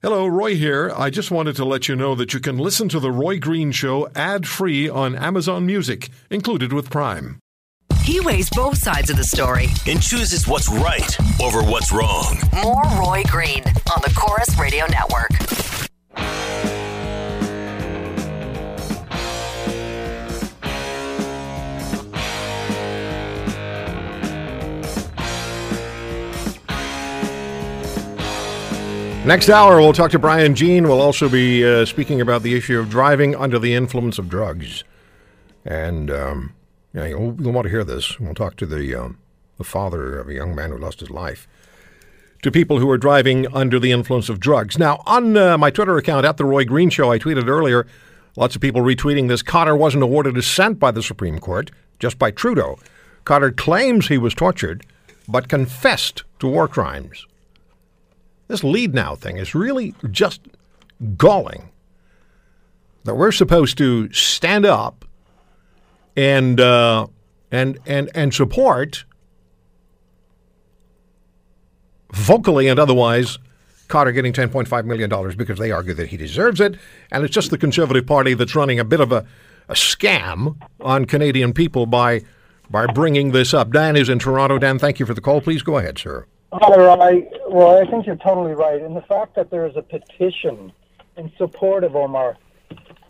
Hello, Roy here. I just wanted to let you know that you can listen to The Roy Green Show ad free on Amazon Music, included with Prime. He weighs both sides of the story. and chooses what's right over what's wrong. More Roy Green on the Corus Radio Network. Next hour, we'll talk to Brian Jean. We'll also be uh, speaking about the issue of driving under the influence of drugs. And um, yeah, you'll, you'll want to hear this. We'll talk to the, um, the father of a young man who lost his life. To people who are driving under the influence of drugs. Now, on uh, my Twitter account, at The Roy Green Show, I tweeted earlier, lots of people retweeting this. Khadr wasn't awarded assent by the Supreme Court, just by Trudeau. Khadr claims he was tortured, but confessed to war crimes. This Leadnow thing is really just galling. That we're supposed to stand up and uh, and and and support vocally and otherwise Khadr getting ten point five million dollars because they argue that he deserves it, and it's just the Conservative Party that's running a bit of a, a scam on Canadian people by by bringing this up. Dan is in Toronto. Dan, thank you for the call. Please go ahead, sir. Hi, Roy. Well, I think you're totally right. And the fact that there is a petition in support of Omar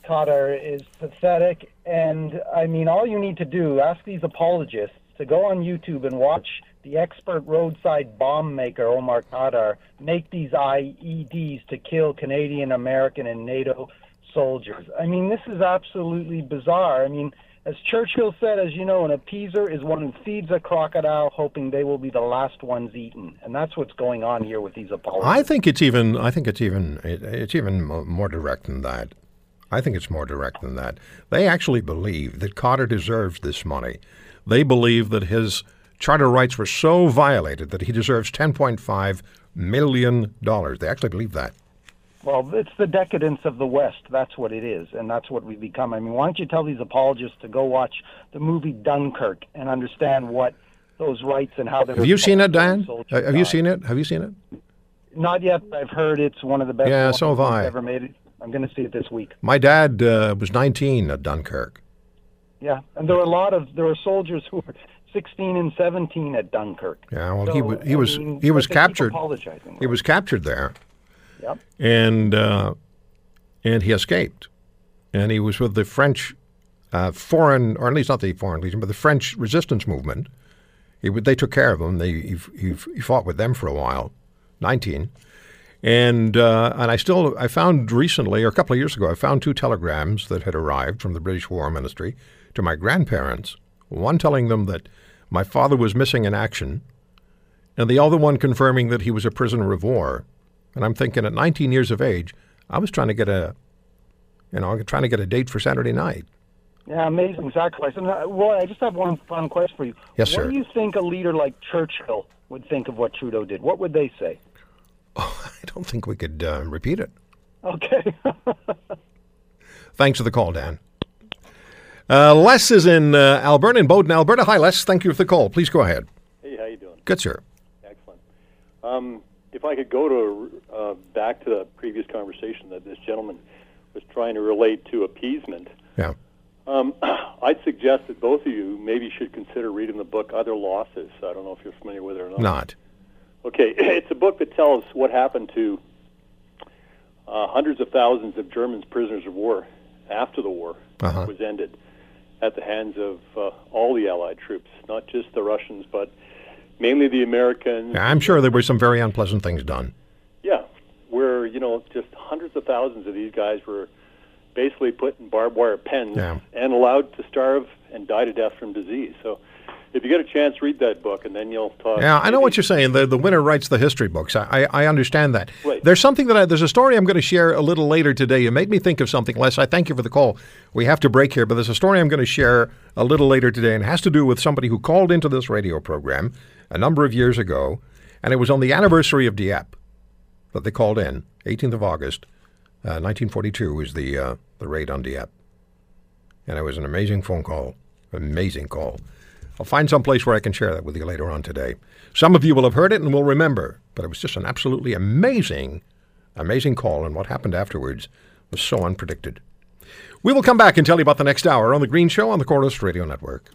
Khadr is pathetic. And I mean, all you need to do, ask these apologists to go on YouTube and watch the expert roadside bomb maker, Omar Khadr, make these IEDs to kill Canadian, American, and NATO soldiers. I mean, this is absolutely bizarre. I mean, as Churchill said, as you know, an appeaser is one who feeds a crocodile hoping they will be the last ones eaten. And that's what's going on here with these apologists. I think it's even. I think it's even. It, it's even more direct than that. I think it's more direct than that. They actually believe that Khadr deserves this money. They believe that his charter rights were so violated that he deserves ten point five million dollars. They actually believe that. Well, it's the decadence of the West. That's what it is, and that's what we've become. I mean, why don't you tell these apologists to go watch the movie Dunkirk and understand what those rights and how they Have you seen it, Dan? Have you seen it? Have you seen it? Not yet. but I've heard it's one of the best. Yeah, so have I. Ever made it. I'm going to see it this week. My dad uh, was 19 at Dunkirk. Yeah, and there were a lot of there were soldiers who were 16 and 17 at Dunkirk. Yeah, well, So, he was he I was mean, he was captured. Apologizing. He was captured there. And uh, and he escaped, and he was with the French uh, foreign, or at least not the foreign legion, but the French resistance movement. He, they took care of him. They he, he, he fought with them for a while, nineteen, and uh, and I still I found recently, or a couple of years ago, I found two telegrams that had arrived from the British War Ministry to my grandparents. One telling them that my father was missing in action, and the other one confirming that he was a prisoner of war. And I'm thinking, at 19 years of age, I was trying to get a, you know, trying to get a date for Saturday night. Yeah, amazing sacrifice. And uh, Roy, I just have one final question for you. Yes, what sir. do you think a leader like Churchill would think of what Trudeau did? What would they say? Oh, I don't think we could uh, repeat it. Okay. Thanks for the call, Dan. Uh, Les is in uh, Alberta, in Bowden, Alberta. Hi, Les. Thank you for the call. Please go ahead. Hey, how you doing? Good, sir. Excellent. Um, if I could go to uh, back to the previous conversation that this gentleman was trying to relate to appeasement, Yeah. um, I'd suggest that both of you maybe should consider reading the book Other Losses. I don't know if you're familiar with it or not. Not. Okay, it's a book that tells what happened to uh, hundreds of thousands of Germans prisoners of war after the war Uh-huh. was ended at the hands of uh, all the Allied troops, not just the Russians, but mainly the Americans. Yeah, I'm sure there were some very unpleasant things done. Yeah, where you know just hundreds of thousands of these guys were basically put in barbed wire pens Yeah. and allowed to starve and die to death from disease. So, if you get a chance, read that book, and then you'll talk. Yeah, I know what you're saying. The the winner writes the history books. I I, I understand that. Right. There's something that I, there's a story I'm going to share a little later today. You made me think of something, Les. I thank you for the call. We have to break here, but there's a story I'm going to share a little later today, and it has to do with somebody who called into this radio program a number of years ago, and it was on the anniversary of Dieppe that they called in, 18th of August, uh, 1942 was the uh, the raid on Dieppe, and it was an amazing phone call, amazing call. I'll find some place where I can share that with you later on today. Some of you will have heard it and will remember, but it was just an absolutely amazing, amazing call, and what happened afterwards was so unpredicted. We will come back and tell you about the next hour on The Green Show on the Corus Radio Network.